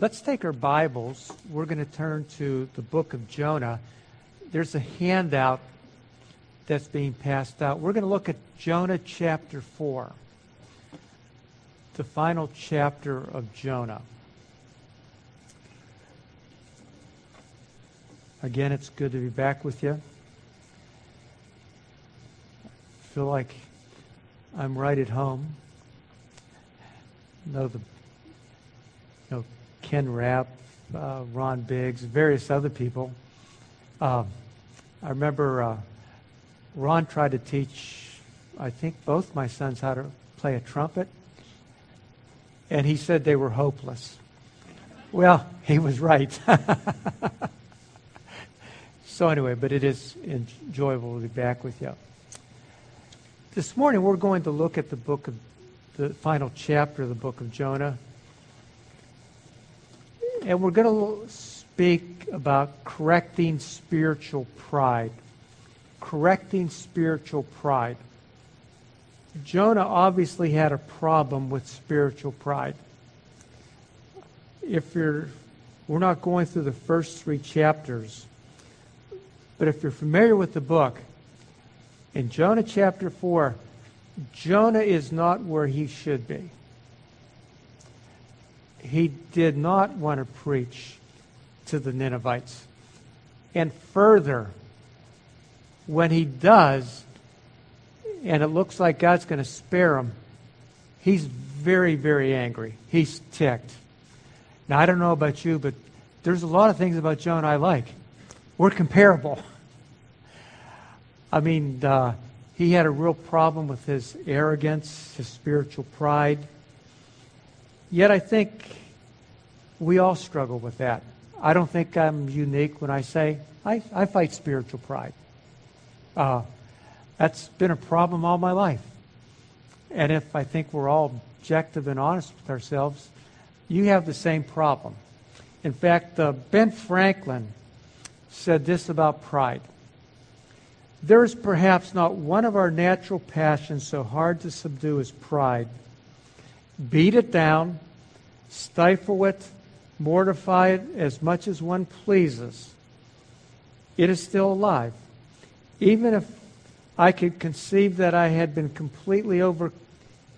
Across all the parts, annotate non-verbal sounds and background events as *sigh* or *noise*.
Let's take our Bibles. We're going to turn to the book of Jonah. There's a handout that's being passed out. We're going to look at Jonah chapter 4, the final chapter of Jonah. Again, it's good to be back with you. I feel like I'm right at home. know the know Ken Rapp, uh, Ron Biggs, various other people. Um, I remember uh, Ron tried to teach, I think, both my sons how to play a trumpet, and he said they were hopeless. Well, *laughs* he was right. *laughs* so, anyway, but it is enjoyable to be back with you. This morning, we're going to look at the book of the final chapter of the book of Jonah. And we're going to speak about correcting spiritual pride. Correcting spiritual pride. Jonah obviously had a problem with spiritual pride. If you're, we're not going through the first three chapters, but if you're familiar with the book, in Jonah chapter 4, Jonah is not where he should be. He did not want to preach to the Ninevites. And further, when he does, and it looks like God's going to spare him, he's very, very angry. He's ticked. Now, I don't know about you, but there's a lot of things about Jonah I like. We're comparable. I mean, uh, he had a real problem with his arrogance, his spiritual pride. Yet I think we all struggle with that. I don't think I'm unique when I say I, I fight spiritual pride. Uh, that's been a problem all my life. And if I think we're all objective and honest with ourselves, you have the same problem. In fact, uh, Ben Franklin said this about pride. There is perhaps not one of our natural passions so hard to subdue as pride. Beat it down, stifle it, mortify it as much as one pleases. It is still alive. Even if I could conceive that I had been completely over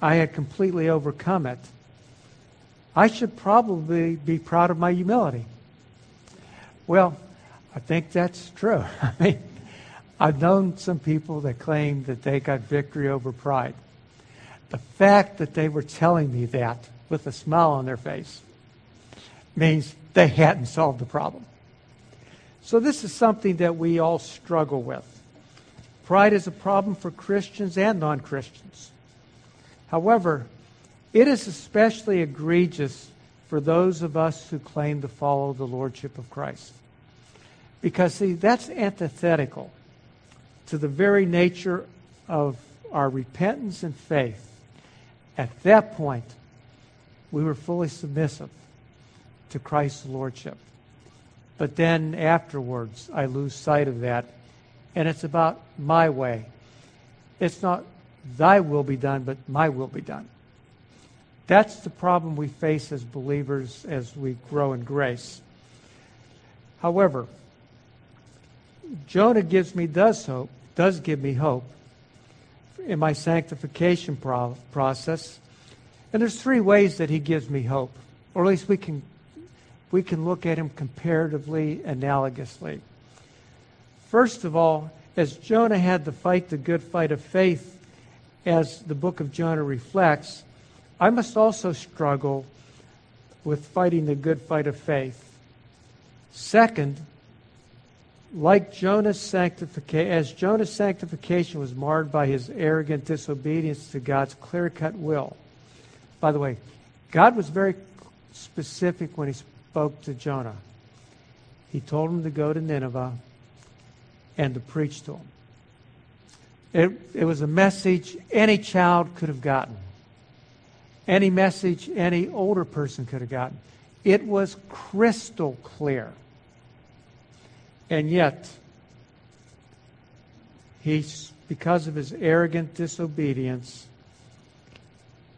I had completely overcome it, I should probably be proud of my humility. Well, I think that's true. *laughs* I mean, I've known some people that claim that they got victory over pride. The fact that they were telling me that with a smile on their face means they hadn't solved the problem. So, this is something that we all struggle with. Pride is a problem for Christians and non Christians. However, it is especially egregious for those of us who claim to follow the Lordship of Christ. Because, see, that's antithetical to the very nature of our repentance and faith, at that point, we were fully submissive to Christ's Lordship. But then afterwards, I lose sight of that, and it's about my way. It's not thy will be done, but my will be done. That's the problem we face as believers as we grow in grace. However, Jonah gives me does hope, does give me hope in my sanctification pro- process. And there's three ways that he gives me hope, or at least we can we can look at him comparatively analogously. First of all, as Jonah had to fight the good fight of faith, as the book of Jonah reflects, I must also struggle with fighting the good fight of faith. Second, like Jonah's sanctification, as Jonah's sanctification was marred by his arrogant disobedience to God's clear cut will. By the way, God was very specific when he spoke to Jonah. He told him to go to Nineveh and to preach to him. It, it was a message any child could have gotten, any message any older person could have gotten. It was crystal clear. And yet, he's, because of his arrogant disobedience,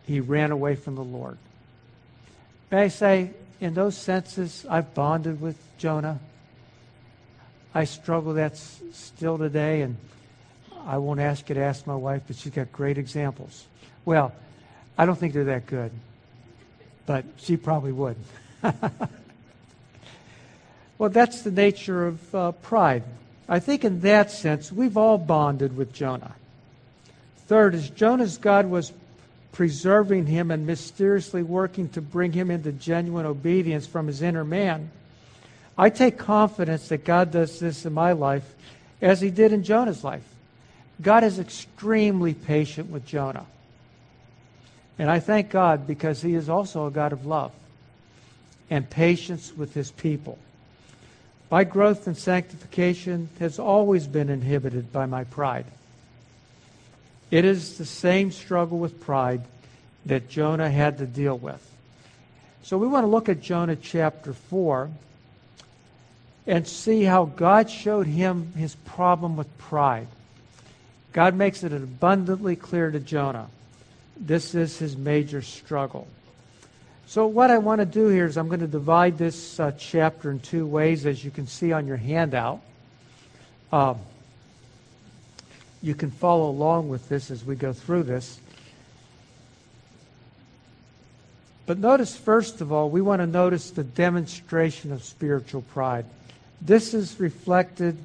he ran away from the Lord. May I say, in those senses, I've bonded with Jonah. I struggle that still today, and I won't ask you to ask my wife, but she's got great examples. Well, I don't think they're that good, but she probably would. *laughs* well, that's the nature of uh, pride. I think in that sense, we've all bonded with Jonah. Third, as Jonah's God was preserving him and mysteriously working to bring him into genuine obedience from his inner man, I take confidence that God does this in my life as he did in Jonah's life. God is extremely patient with Jonah. And I thank God because he is also a God of love and patience with his people. My growth and sanctification has always been inhibited by my pride. It is the same struggle with pride that Jonah had to deal with. So we want to look at Jonah chapter 4 and see how God showed him his problem with pride. God makes it abundantly clear to Jonah. This is his major struggle. So, what I want to do here is I'm going to divide this uh, chapter in two ways, as you can see on your handout. Um, you can follow along with this as we go through this. But notice, first of all, we want to notice the demonstration of spiritual pride. This is reflected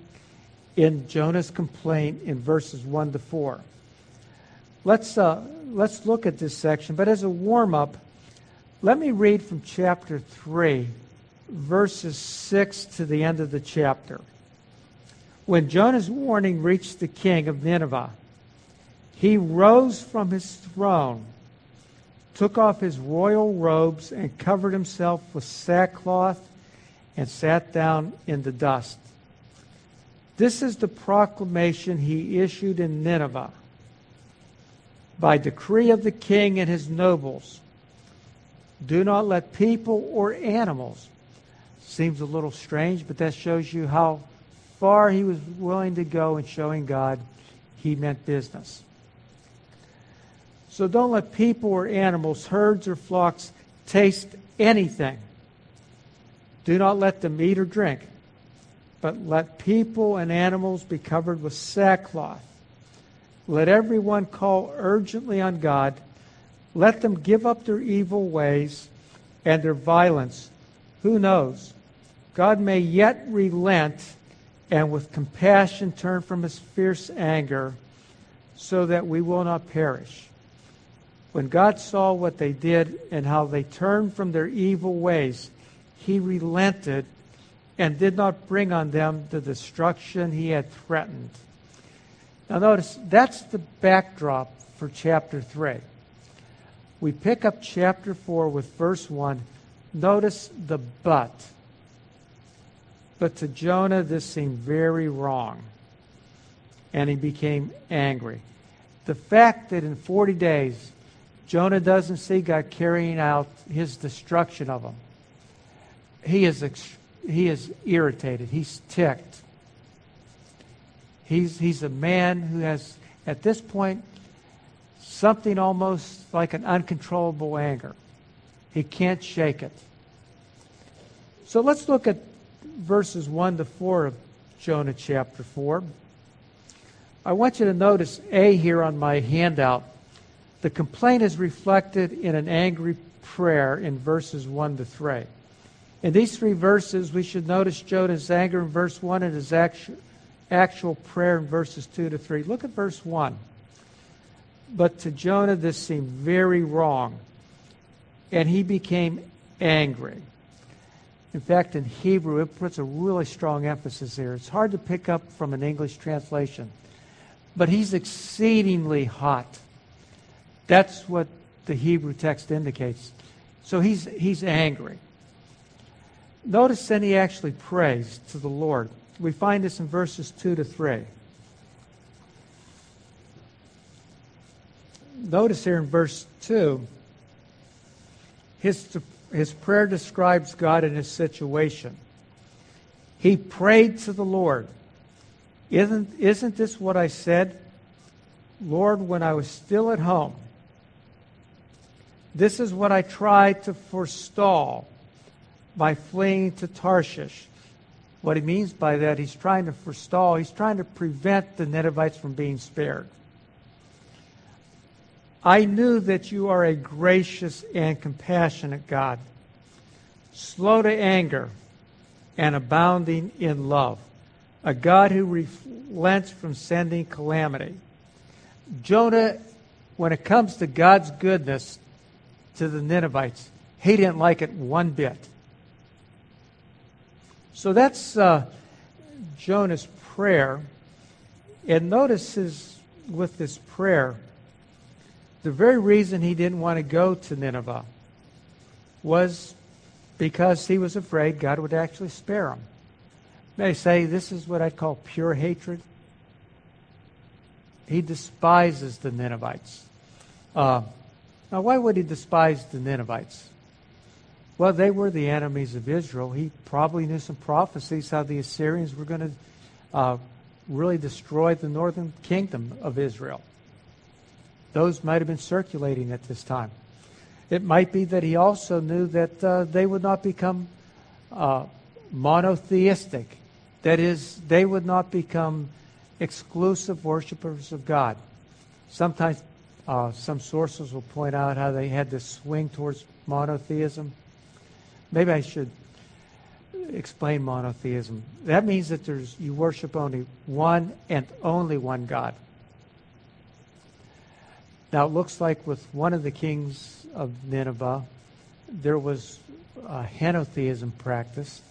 in Jonah's complaint in verses 1 to 4. Let's, uh, let's look at this section, but as a warm up, let me read from chapter 3, verses 6 to the end of the chapter. When Jonah's warning reached the king of Nineveh, he rose from his throne, took off his royal robes, and covered himself with sackcloth and sat down in the dust. This is the proclamation he issued in Nineveh by decree of the king and his nobles do not let people or animals. Seems a little strange, but that shows you how far he was willing to go in showing God he meant business. So don't let people or animals, herds or flocks, taste anything. Do not let them eat or drink, but let people and animals be covered with sackcloth. Let everyone call urgently on God let them give up their evil ways and their violence. Who knows? God may yet relent and with compassion turn from his fierce anger so that we will not perish. When God saw what they did and how they turned from their evil ways, he relented and did not bring on them the destruction he had threatened. Now, notice that's the backdrop for chapter 3 we pick up chapter 4 with verse 1. Notice the but. But to Jonah, this seemed very wrong. And he became angry. The fact that in 40 days, Jonah doesn't see God carrying out his destruction of him, he is, he is irritated. He's ticked. He's, he's a man who has, at this point, something almost like an uncontrollable anger. He can't shake it. So let's look at verses 1 to 4 of Jonah chapter 4. I want you to notice A here on my handout. The complaint is reflected in an angry prayer in verses 1 to 3. In these three verses, we should notice Jonah's anger in verse 1 and his actual, prayer in verses 2 to 3. Look at verse 1. But to Jonah, this seemed very wrong, and he became angry. In fact, in Hebrew, it puts a really strong emphasis here. It's hard to pick up from an English translation. But he's exceedingly hot. That's what the Hebrew text indicates. So he's, he's angry. Notice then he actually prays to the Lord. We find this in verses 2 to 3. Notice here in verse 2, his, his prayer describes God and his situation. He prayed to the Lord. Isn't, isn't this what I said? Lord, when I was still at home, this is what I tried to forestall. by fleeing to Tarshish. What he means by that, he's trying to forestall, he's trying to prevent the Ninevites from being spared. I knew that you are a gracious and compassionate God, slow to anger and abounding in love, a God who relents from sending calamity. Jonah, when it comes to God's goodness to the Ninevites, he didn't like it one bit. So that's uh, Jonah's prayer. And notice his, with this prayer, the very reason he didn't want to go to Nineveh was because he was afraid God would actually spare him. May I say this is what I'd call pure hatred. He despises the Ninevites. Uh, now, why would he despise the Ninevites? Well, they were the enemies of Israel. He probably knew some prophecies how the Assyrians were going to uh, really destroy the northern kingdom of Israel. Those might have been circulating at this time. It might be that he also knew that uh, they would not become uh, monotheistic. That is, they would not become exclusive worshippers of God. Sometimes uh, some sources will point out how they had this swing towards monotheism. Maybe I should explain monotheism. That means that there's you worship only one and only one God. Now, it looks like with one of the kings of Nineveh, there was a henotheism practice.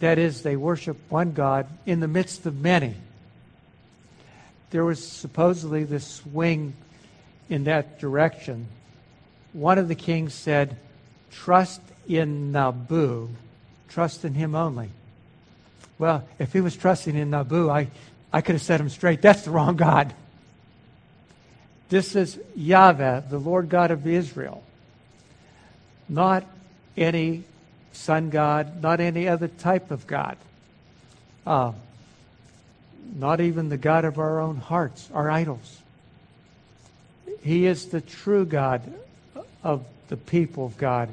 That is, they worship one God in the midst of many. There was supposedly this swing in that direction. One of the kings said, Trust in Nabu, trust in him only. Well, if he was trusting in Nabu, I, I could have set him straight. That's the wrong God. This is Yahweh, the Lord God of Israel. Not any sun god, not any other type of God. Uh, not even the God of our own hearts, our idols. He is the true God of the people of God,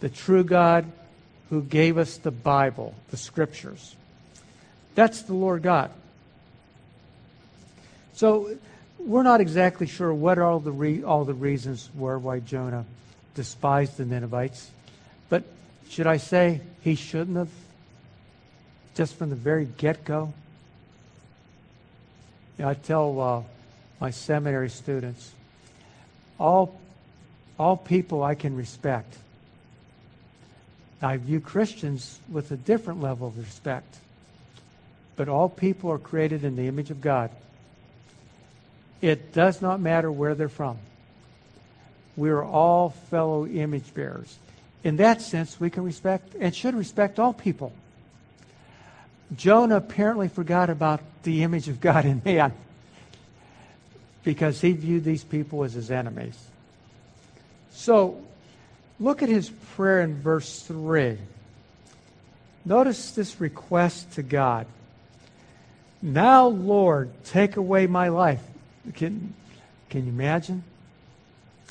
the true God who gave us the Bible, the Scriptures. That's the Lord God. So we're not exactly sure what all the re- all the reasons were why Jonah despised the Ninevites, but should I say he shouldn't have? Just from the very get-go. You know, I tell uh, my seminary students, all all people I can respect. I view Christians with a different level of respect. But all people are created in the image of God. It does not matter where they're from. We are all fellow image bearers. In that sense, we can respect and should respect all people. Jonah apparently forgot about the image of God in man because he viewed these people as his enemies. So, look at his prayer in verse 3. Notice this request to God. Now, Lord, take away my life. Can, can you imagine?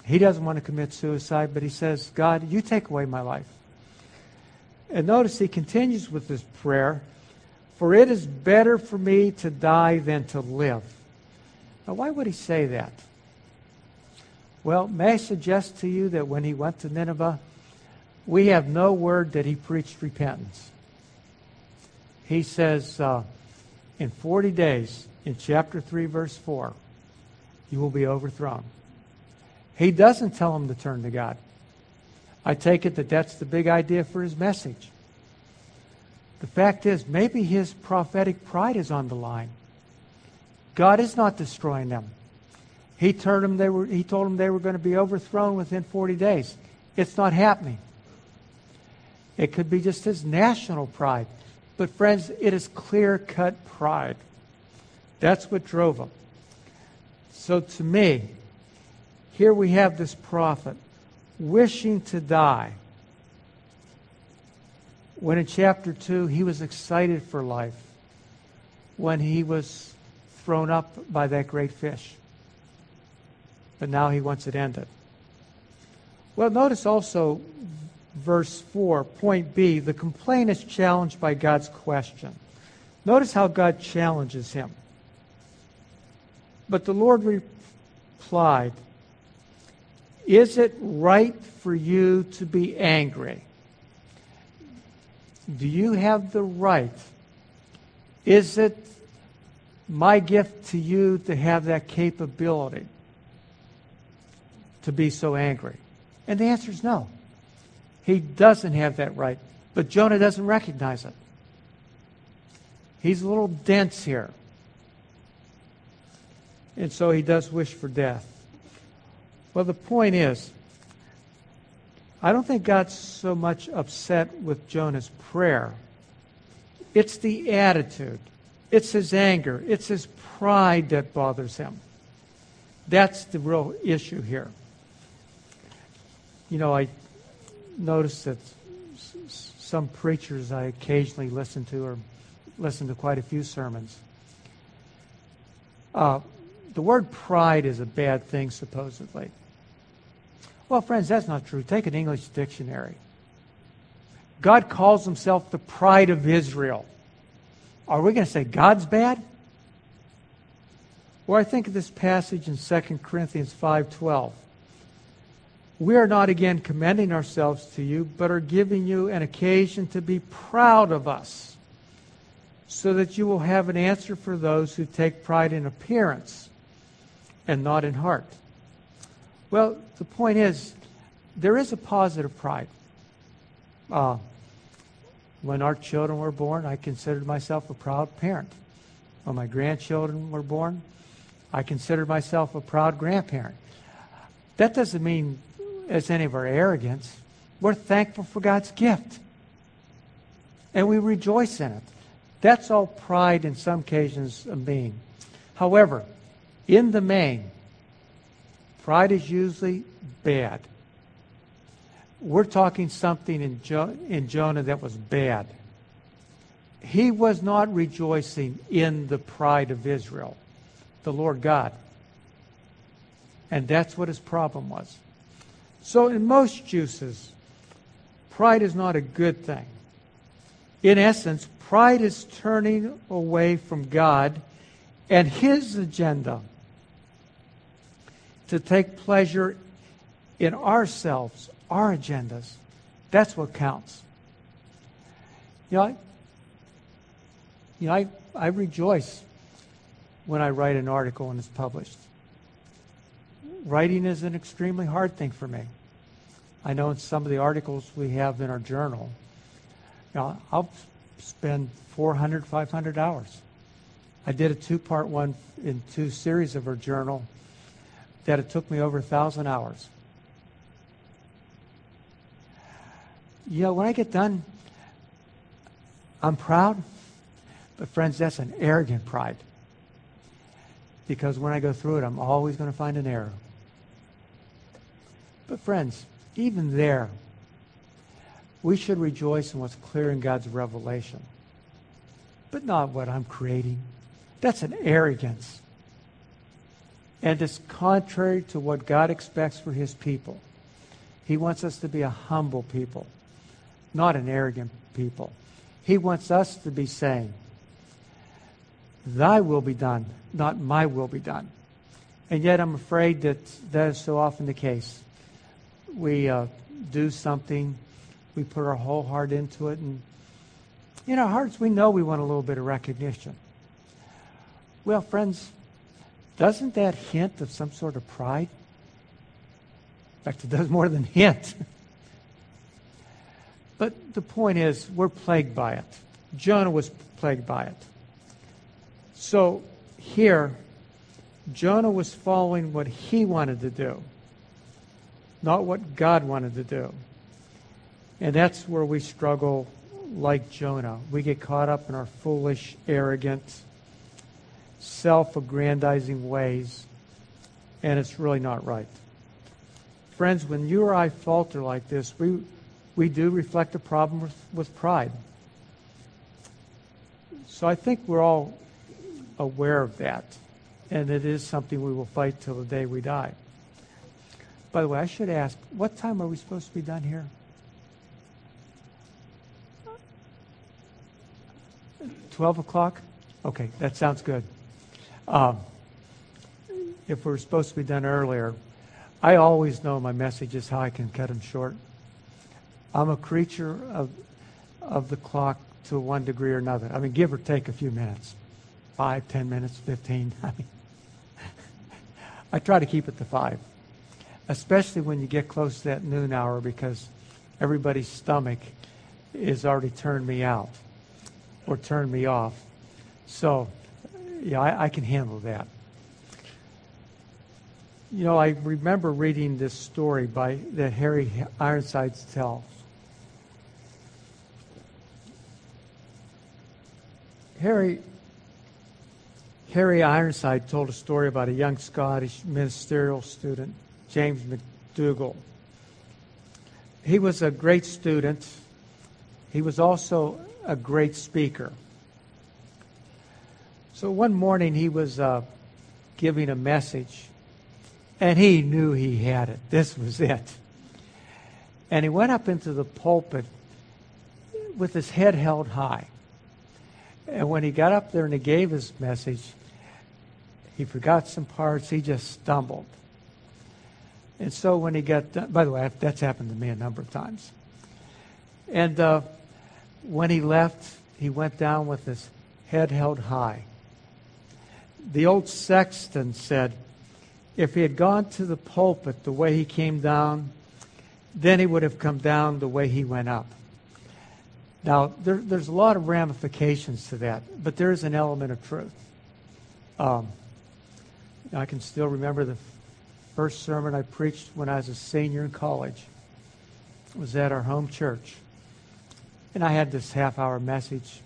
He doesn't want to commit suicide, but he says, God, you take away my life. And notice he continues with this prayer For it is better for me to die than to live. Now, why would he say that? Well, may I suggest to you that when he went to Nineveh, we have no word that he preached repentance. He says uh, in 40 days, in chapter 3, verse 4, you will be overthrown. He doesn't tell them to turn to God. I take it that that's the big idea for his message. The fact is, maybe his prophetic pride is on the line. God is not destroying them. He, turned them, they were, he told them they were going to be overthrown within 40 days. It's not happening. It could be just his national pride. But, friends, it is clear cut pride. That's what drove him. So to me, here we have this prophet wishing to die. When in chapter 2, he was excited for life when he was thrown up by that great fish. But now he wants it ended. Well, notice also verse 4, point B, the complaint is challenged by God's question. Notice how God challenges him. But the Lord replied, Is it right for you to be angry? Do you have the right? Is it my gift to you to have that capability to be so angry? And the answer is no. He doesn't have that right. But Jonah doesn't recognize it. He's a little dense here. And so he does wish for death. Well, the point is, I don't think God's so much upset with Jonah's prayer. It's the attitude, it's his anger, it's his pride that bothers him. That's the real issue here. You know, I noticed that some preachers I occasionally listen to or listen to quite a few sermons. Uh, the word pride is a bad thing, supposedly. Well, friends, that's not true. Take an English dictionary. God calls himself the pride of Israel. Are we going to say God's bad? Well, I think of this passage in 2 Corinthians 5:12. We are not again commending ourselves to you, but are giving you an occasion to be proud of us, so that you will have an answer for those who take pride in appearance and not in heart. Well, the point is, there is a positive pride. Uh, when our children were born, I considered myself a proud parent. When my grandchildren were born, I considered myself a proud grandparent. That doesn't mean it's any of our arrogance. We're thankful for God's gift. And we rejoice in it. That's all pride in some occasions of being. However, in the main, Pride is usually bad. We're talking something in, jo- in Jonah that was bad. He was not rejoicing in the pride of Israel, the Lord God. And that's what his problem was. So, in most juices, pride is not a good thing. In essence, pride is turning away from God and his agenda to take pleasure in ourselves, our agendas. That's what counts. You know, I, you know, I, I rejoice when I write an article and it's published. Writing is an extremely hard thing for me. I know in some of the articles we have in our journal, you know, I'll spend 400, 500 hours. I did a two part one in two series of our journal that it took me over a thousand hours. You know, when I get done, I'm proud, but friends, that's an arrogant pride. Because when I go through it, I'm always going to find an error. But, friends, even there, we should rejoice in what's clear in God's revelation, but not what I'm creating. That's an arrogance. And it's contrary to what God expects for his people. He wants us to be a humble people, not an arrogant people. He wants us to be saying, Thy will be done, not my will be done. And yet I'm afraid that that is so often the case. We uh, do something, we put our whole heart into it, and in our hearts we know we want a little bit of recognition. Well, friends, doesn't that hint of some sort of pride? In fact, it does more than *laughs* hint. but the point is, we're plagued by it. Jonah was plagued by it. So here, Jonah was following what he wanted to do, not what God wanted to do. And that's where we struggle like Jonah. We get caught up in our foolish, arrogant, self aggrandizing ways, and it's really not right. Friends, when you or I falter like this, we, we do reflect a problem with, with pride. So I think we're all aware of that, and it is something we will fight till the day we die. By the way, I should ask, what time are we supposed to be done here? Twelve o'clock? Okay, that sounds good. Um, if we're supposed to be done earlier, I always know my message is how I can cut them short. I'm a creature of, of the clock to one degree or another. I mean, give or take a few minutes five, ten minutes, 15. *laughs* I mean, I try to keep it to five, especially when you get close to that noon hour because everybody's stomach is already turned me out or turned me off. So, yeah, I, I can handle that. You know, I remember reading this story by that Harry Ironsides tells. Harry Harry Ironside told a story about a young Scottish ministerial student, James McDougall. He was a great student. He was also a great speaker. So one morning he was uh, giving a message, and he knew he had it. This was it. And he went up into the pulpit with his head held high. And when he got up there and he gave his message, he forgot some parts. He just stumbled. And so when he got done, by the way, that's happened to me a number of times. And uh, when he left, he went down with his head held high. The old sexton said, if he had gone to the pulpit the way he came down, then he would have come down the way he went up. Now, there, there's a lot of ramifications to that, but there is an element of truth. Um, I can still remember the first sermon I preached when I was a senior in college. It was at our home church. And I had this half hour message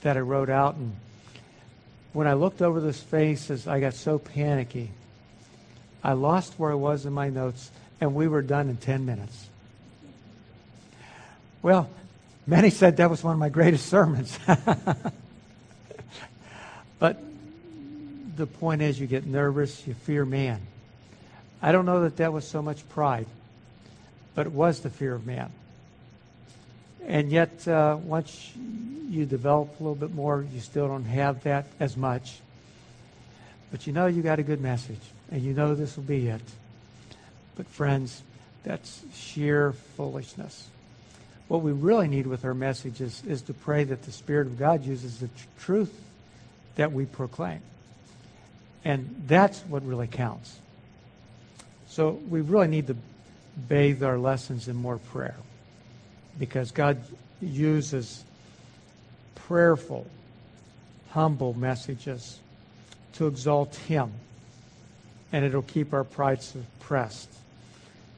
that I wrote out. And when I looked over those faces, I got so panicky. I lost where I was in my notes, and we were done in 10 minutes. Well, Many said that was one of my greatest sermons. *laughs* but the point is, you get nervous, you fear man. I don't know that that was so much pride, but it was the fear of man. And yet, uh, once you develop a little bit more, you still don't have that as much. But you know you got a good message, and you know this will be it. But, friends, that's sheer foolishness. What we really need with our message is, is to pray that the Spirit of God uses the tr- truth that we proclaim. And that's what really counts. So we really need to bathe our lessons in more prayer because God uses prayerful, humble messages to exalt Him, and it'll keep our pride suppressed.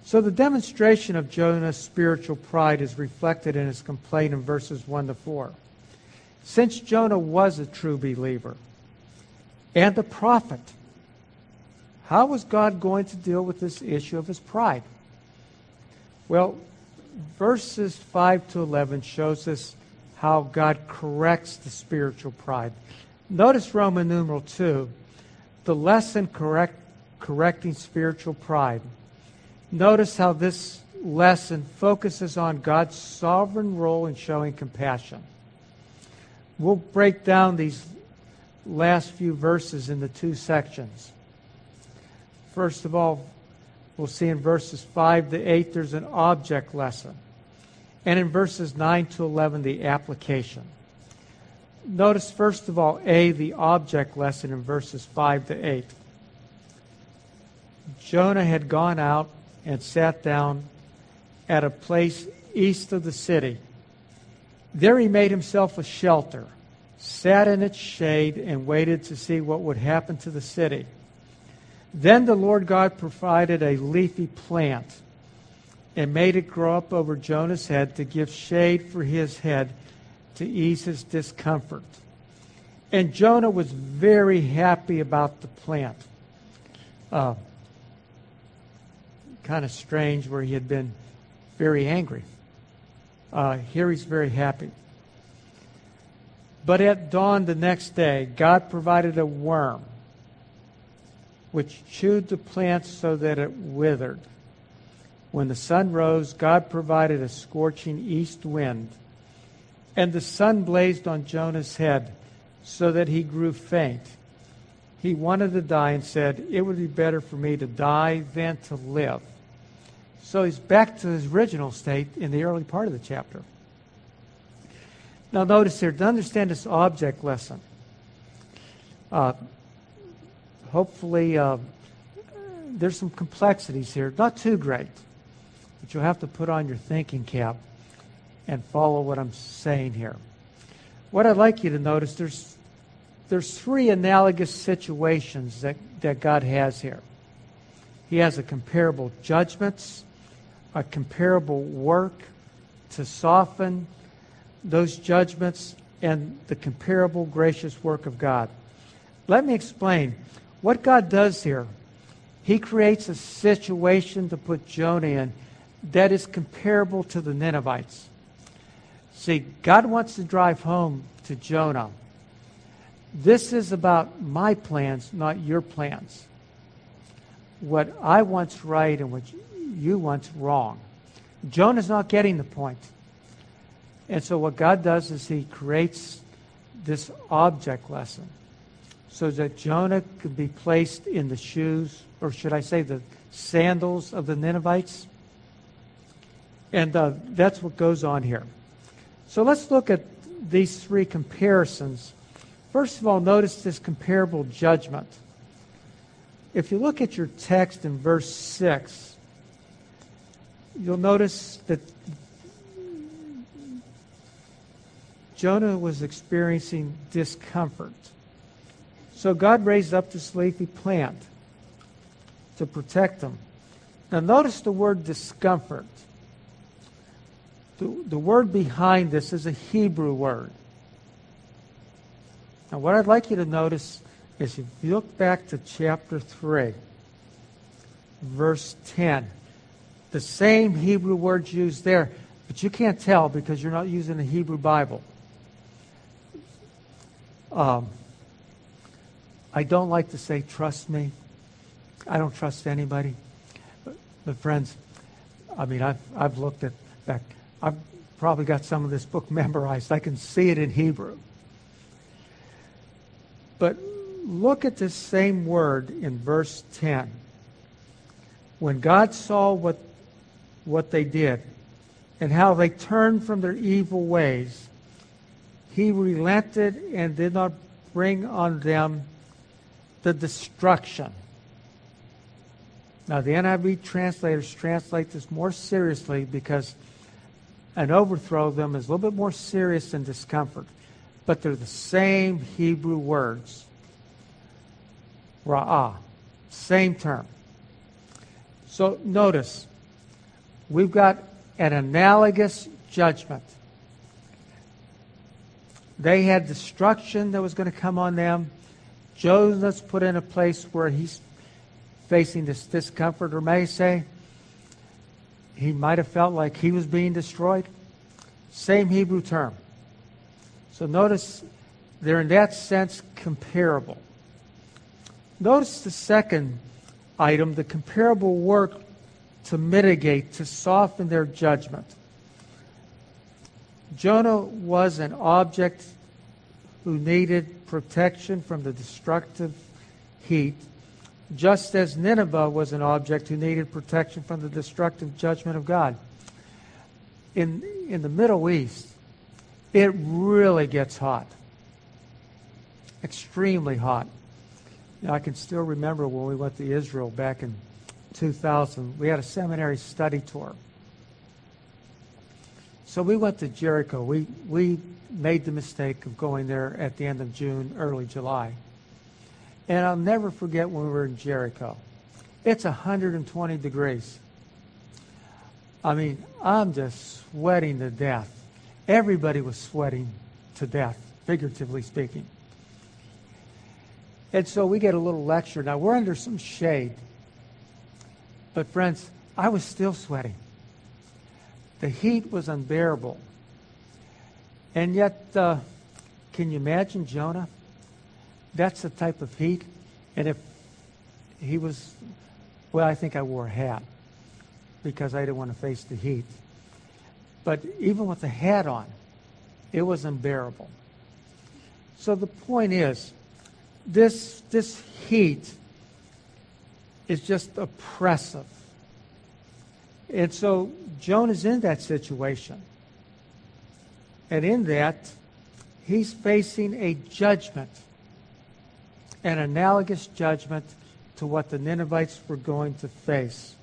So the demonstration of Jonah's spiritual pride is reflected in his complaint in verses 1 to 4. Since Jonah was a true believer and a prophet, how was God going to deal with this issue of his pride? Well, verses 5 to 11 shows us how God corrects the spiritual pride. Notice Roman numeral 2, the lesson correct, correcting spiritual pride. Notice how this lesson focuses on God's sovereign role in showing compassion. We'll break down these last few verses into two sections. First of all, we'll see in verses 5 to 8 there's an object lesson. And in verses 9 to 11, the application. Notice, first of all, A, the object lesson in verses 5 to 8. Jonah had gone out and sat down at a place east of the city. There he made himself a shelter, sat in its shade, and waited to see what would happen to the city. Then the Lord God provided a leafy plant and made it grow up over Jonah's head to give shade for his head to ease his discomfort. And Jonah was very happy about the plant. Uh, kind of strange where he had been very angry. Uh, here he's very happy. But at dawn the next day, God provided a worm which chewed the plant so that it withered. When the sun rose, God provided a scorching east wind, And the sun blazed on Jonah's head so that he grew faint. He wanted to die and said, It would be better for me to die than to live. So he's back to his original state in the early part of the chapter. Now, notice here, to understand this object lesson, uh, hopefully uh, there's some complexities here, not too great, but you'll have to put on your thinking cap and follow what I'm saying here. What I'd like you to notice, there's, there's three analogous situations that, that God has here. He has a comparable judgments, a comparable work to soften those judgments, and the comparable gracious work of God. Let me explain. What God does here, He creates a situation to put Jonah in that is comparable to the Ninevites. See, God wants to drive home to Jonah. This is about my plans, not your plans. What I want's right and what you want's wrong. Jonah's not getting the point. And so what God does is he creates this object lesson so that Jonah could be placed in the shoes, or should I say the sandals of the Ninevites. And uh, that's what goes on here. So let's look at these three comparisons. First of all, notice this comparable judgment. If you look at your text in verse 6, you'll notice that Jonah was experiencing discomfort. So God raised up this leafy plant to protect them. Now, notice the word discomfort. The, the word behind this is a Hebrew word. Now, what I'd like you to notice is if you look back to chapter 3, verse 10, the same Hebrew words used there, but you can't tell because you're not using the Hebrew Bible. Um, I don't like to say, trust me. I don't trust anybody. But, but friends, I mean, I've, I've looked at back. I've probably got some of this book memorized. I can see it in Hebrew. But look at this same word in verse 10. When God saw what, what they did and how they turned from their evil ways, he relented and did not bring on them the destruction. Now, the NIV translators translate this more seriously because an overthrow of them is a little bit more serious than discomfort. But they're the same Hebrew words. Ra'ah. Same term. So notice, we've got an analogous judgment. They had destruction that was going to come on them. Jonah's put in a place where he's facing this discomfort, or may say, he might have felt like he was being destroyed. Same Hebrew term. So notice they're in that sense comparable. Notice the second item, the comparable work to mitigate, to soften their judgment. Jonah was an object who needed protection from the destructive heat, just as Nineveh was an object who needed protection from the destructive judgment of God. In, in the Middle East, it really gets hot. Extremely hot. I can still remember when we went to Israel back in 2000. We had a seminary study tour. So we went to Jericho. We, we made the mistake of going there at the end of June, early July. And I'll never forget when we were in Jericho. It's 120 degrees. I mean, I'm just sweating to death. Everybody was sweating to death, figuratively speaking. And so we get a little lecture. Now, we're under some shade. But, friends, I was still sweating. The heat was unbearable. And yet, uh, can you imagine Jonah? That's the type of heat. And if he was, well, I think I wore a hat because I didn't want to face the heat. But even with the hat on, It was unbearable. So the point is, this, this heat is just oppressive. And so Jonah's in that situation. And in that, he's facing a judgment, an analogous judgment to what the Ninevites were going to face.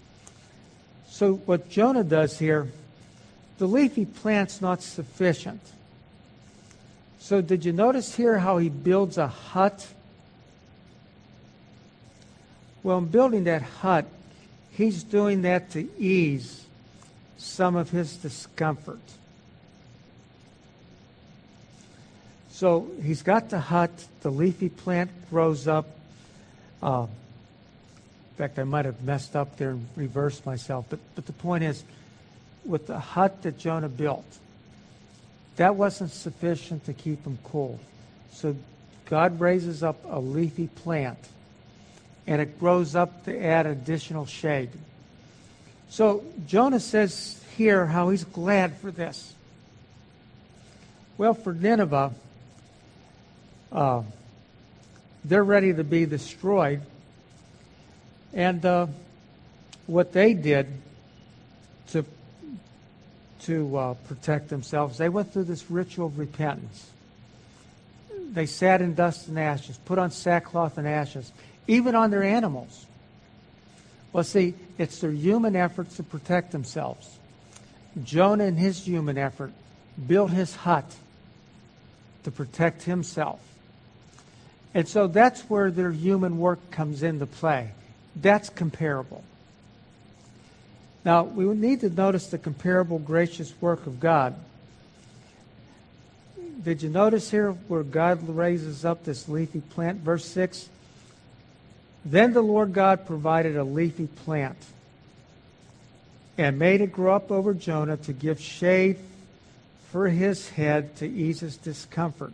So, what Jonah does here, the leafy plant's not sufficient. So, did you notice here how he builds a hut? Well, in building that hut, he's doing that to ease some of his discomfort. So he's got the hut, the leafy plant grows up. Uh, in fact, I might have messed up there and reversed myself. But, but the point is, with the hut that Jonah built, that wasn't sufficient to keep him cool. So God raises up a leafy plant, and it grows up to add additional shade. So Jonah says here how he's glad for this. Well, for Nineveh, uh, they're ready to be destroyed. And uh, what they did to, to uh, protect themselves, they went through this ritual of repentance. They sat in dust and ashes, put on sackcloth and ashes, even on their animals. Well, see, it's their human efforts to protect themselves. Jonah, in his human effort, built his hut to protect himself. And so that's where their human work comes into play. That's comparable. Now, we need to notice the comparable gracious work of God. Did you notice here where God raises up this leafy plant? Verse 6 Then the Lord God provided a leafy plant and made it grow up over Jonah to give shade for his head to ease his discomfort.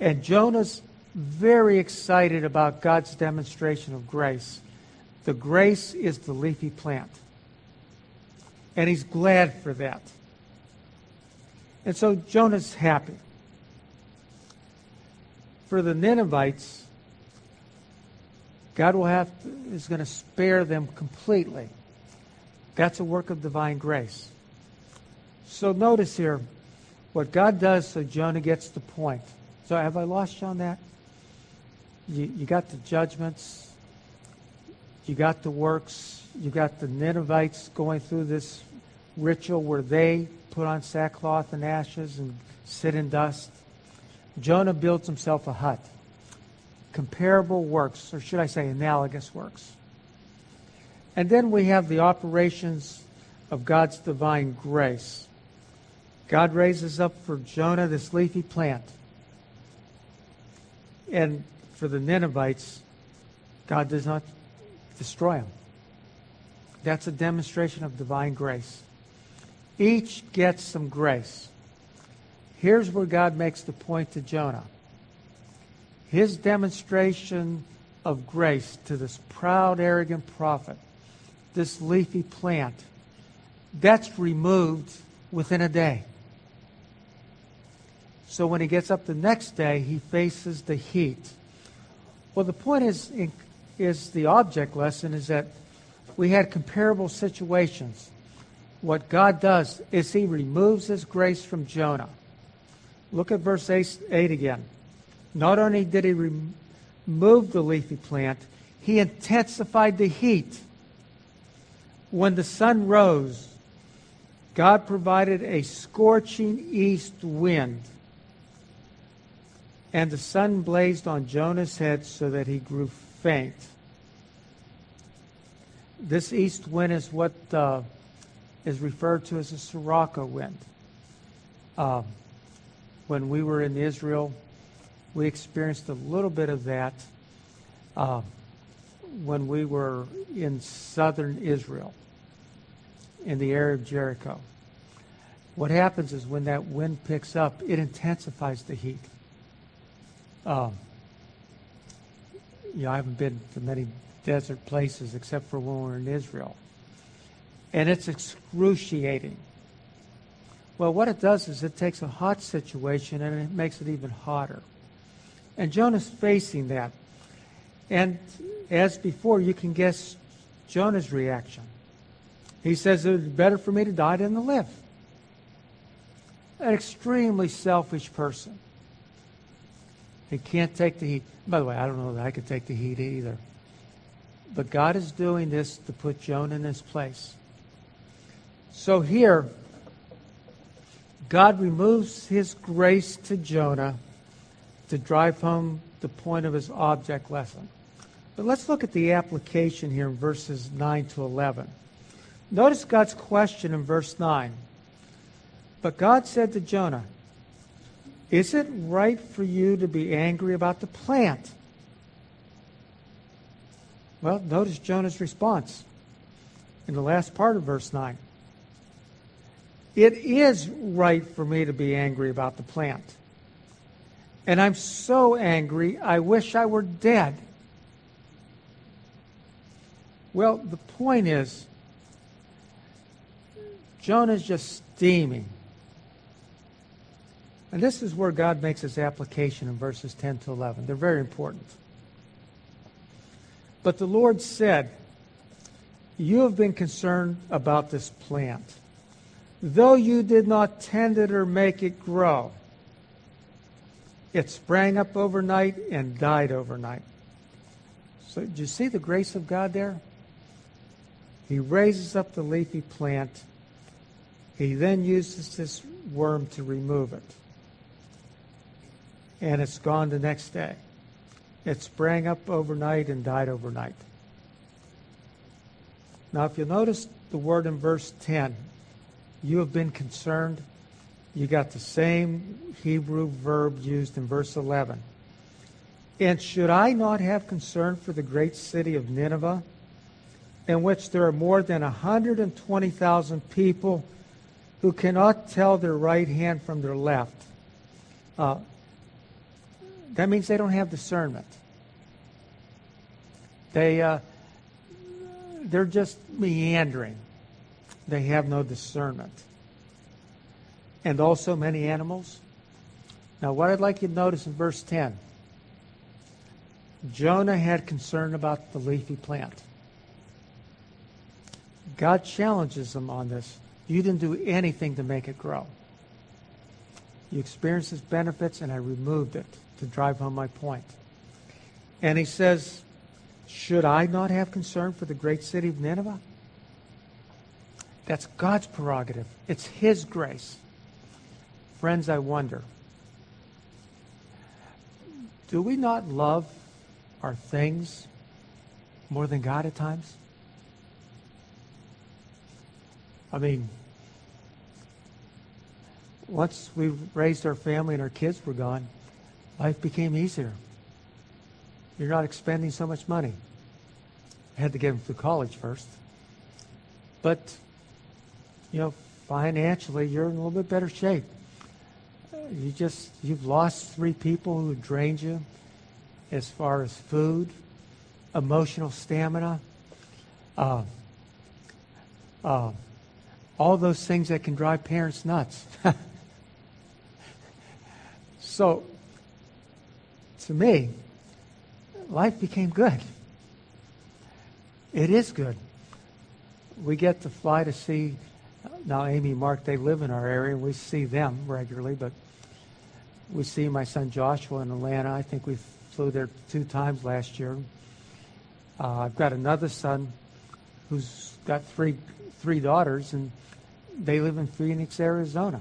And Jonah's very excited about God's demonstration of grace. The grace is the leafy plant. And he's glad for that. And so Jonah's happy. For the Ninevites, God will have is going to spare them completely. That's a work of divine grace. So notice here what God does so Jonah gets the point. So have I lost you on that? You, you got the judgments, you got the works, you got the Ninevites going through this ritual where they put on sackcloth and ashes and sit in dust. Jonah builds himself a hut. Comparable works, or should I say analogous works. And then we have the operations of God's divine grace. God raises up for Jonah this leafy plant and for the Ninevites, God does not destroy them. That's a demonstration of divine grace. Each gets some grace. Here's where God makes the point to Jonah. His demonstration of grace to this proud, arrogant prophet, this leafy plant, that's removed within a day. So when he gets up the next day, he faces the heat. Well, the point is, is the object lesson is that we had comparable situations. What God does is he removes his grace from Jonah. Look at verse 8, 8 again. Not only did he remove the leafy plant, he intensified the heat. When the sun rose, God provided a scorching east wind and the sun blazed on Jonah's head so that he grew faint. This east wind is what uh, is referred to as a Sirocco wind. Um, when we were in Israel, we experienced a little bit of that uh, when we were in southern Israel, in the area of Jericho. What happens is when that wind picks up, it intensifies the heat. Um, you know, I haven't been to many desert places except for when we were in Israel. And it's excruciating. Well, what it does is it takes a hot situation and it makes it even hotter. And Jonah's facing that. And as before, you can guess Jonah's reaction. He says, It would be better for me to die than to live. An extremely selfish person. He can't take the heat. By the way, I don't know that I could take the heat either. But God is doing this to put Jonah in his place. So here, God removes his grace to Jonah to drive home the point of his object lesson. But let's look at the application here in verses 9 to 11. Notice God's question in verse 9. But God said to Jonah, Is it right for you to be angry about the plant? Well, notice Jonah's response in the last part of verse 9. It is right for me to be angry about the plant. And I'm so angry, I wish I were dead. Well, the point is, Jonah's just steaming. And this is where God makes his application in verses 10 to 11. They're very important. But the Lord said, You have been concerned about this plant, though you did not tend it or make it grow. It sprang up overnight and died overnight. So, do you see the grace of God there? He raises up the leafy plant. He then uses this worm to remove it. And it's gone the next day. It sprang up overnight and died overnight. Now, if you notice the word in verse 10, you have been concerned you got the same Hebrew verb used in verse 11. And should I not have concern for the great city of Nineveh, in which there are more than 120,000 people who cannot tell their right hand from their left? Uh, that means they don't have discernment. They, uh, they're just meandering. They have no discernment and also many animals. Now, what I'd like you to notice in verse 10 Jonah had concern about the leafy plant. God challenges him on this. You didn't do anything to make it grow. You experienced its benefits, and I removed it to drive home my point. And he says, Should I not have concern for the great city of Nineveh? That's God's prerogative, it's His grace. Friends, I wonder do we not love our things more than God at times? I mean, once we raised our family and our kids were gone, life became easier. You're not expending so much money. I had to get them through college first. But, you know, financially, you're in a little bit better shape you just you've lost three people who drained you as far as food, emotional stamina, uh, uh, all those things that can drive parents nuts. *laughs* so, to me, life became good. It is good. We get to fly to see now Amy Mark, they live in our area. We see them regularly, but we see my son Joshua in Atlanta. I think we flew there two times last year. Uh, I've got another son who's got three three daughters, and they live in Phoenix, Arizona.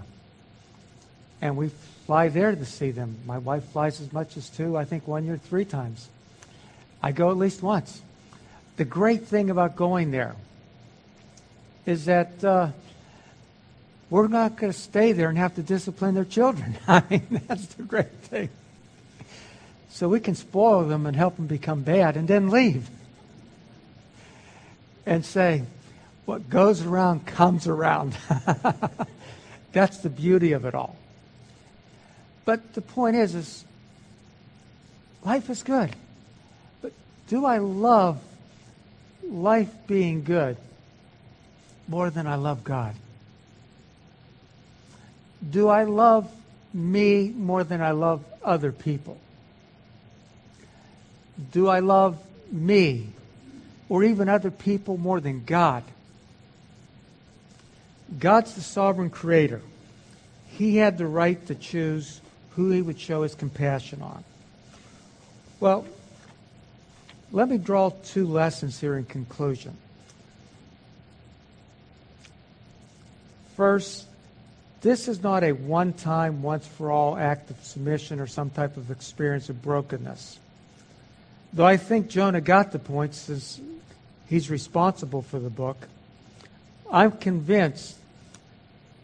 And we fly there to see them. My wife flies as much as two, I think one year, three times. I go at least once. The great thing about going there is that uh, we're not going to stay there and have to discipline their children. *laughs* I mean, that's the great thing. So we can spoil them and help them become bad and then leave. And say, what goes around comes around. *laughs* that's the beauty of it all. But the point is, is life is good. But do I love life being good more than I love God? Do I love me more than I love other people? Do I love me or even other people more than God? God's the sovereign creator. He had the right to choose who he would show his compassion on. Well, let me draw two lessons here in conclusion. First, this is not a one time, once for all act of submission or some type of experience of brokenness. Though I think Jonah got the point since he's responsible for the book, I'm convinced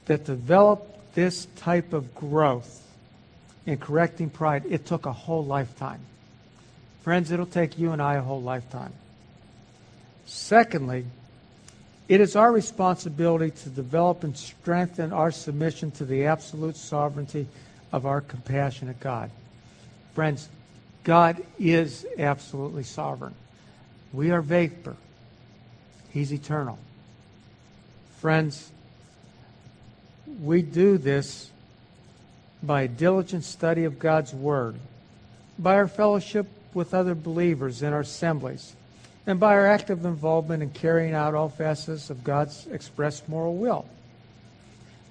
that to develop this type of growth in correcting pride, it took a whole lifetime. Friends, it'll take you and I a whole lifetime. Secondly, it is our responsibility to develop and strengthen our submission to the absolute sovereignty of our compassionate God. Friends, God is absolutely sovereign. We are vapor. He's eternal. Friends, we do this by a diligent study of God's Word, by our fellowship with other believers in our assemblies, and by our active involvement in carrying out all facets of God's expressed moral will.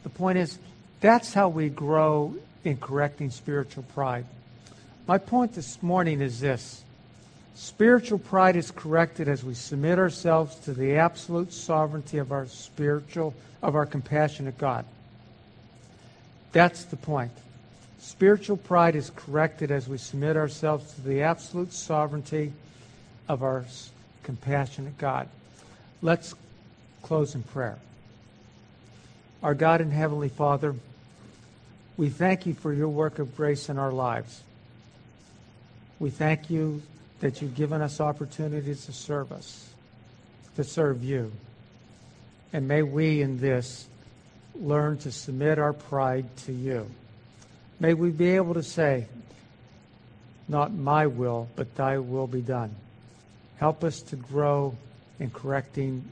The point is, that's how we grow in correcting spiritual pride. My point this morning is this spiritual pride is corrected as we submit ourselves to the absolute sovereignty of our spiritual, of our compassionate God. That's the point. Spiritual pride is corrected as we submit ourselves to the absolute sovereignty of our compassionate God. Let's close in prayer. Our God and Heavenly Father, we thank you for your work of grace in our lives. We thank you that you've given us opportunities to serve us, to serve you. And may we in this learn to submit our pride to you. May we be able to say, Not my will, but thy will be done. Help us to grow in correcting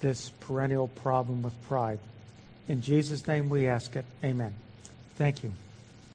this perennial problem with pride. In Jesus' name we ask it. Amen. Thank you.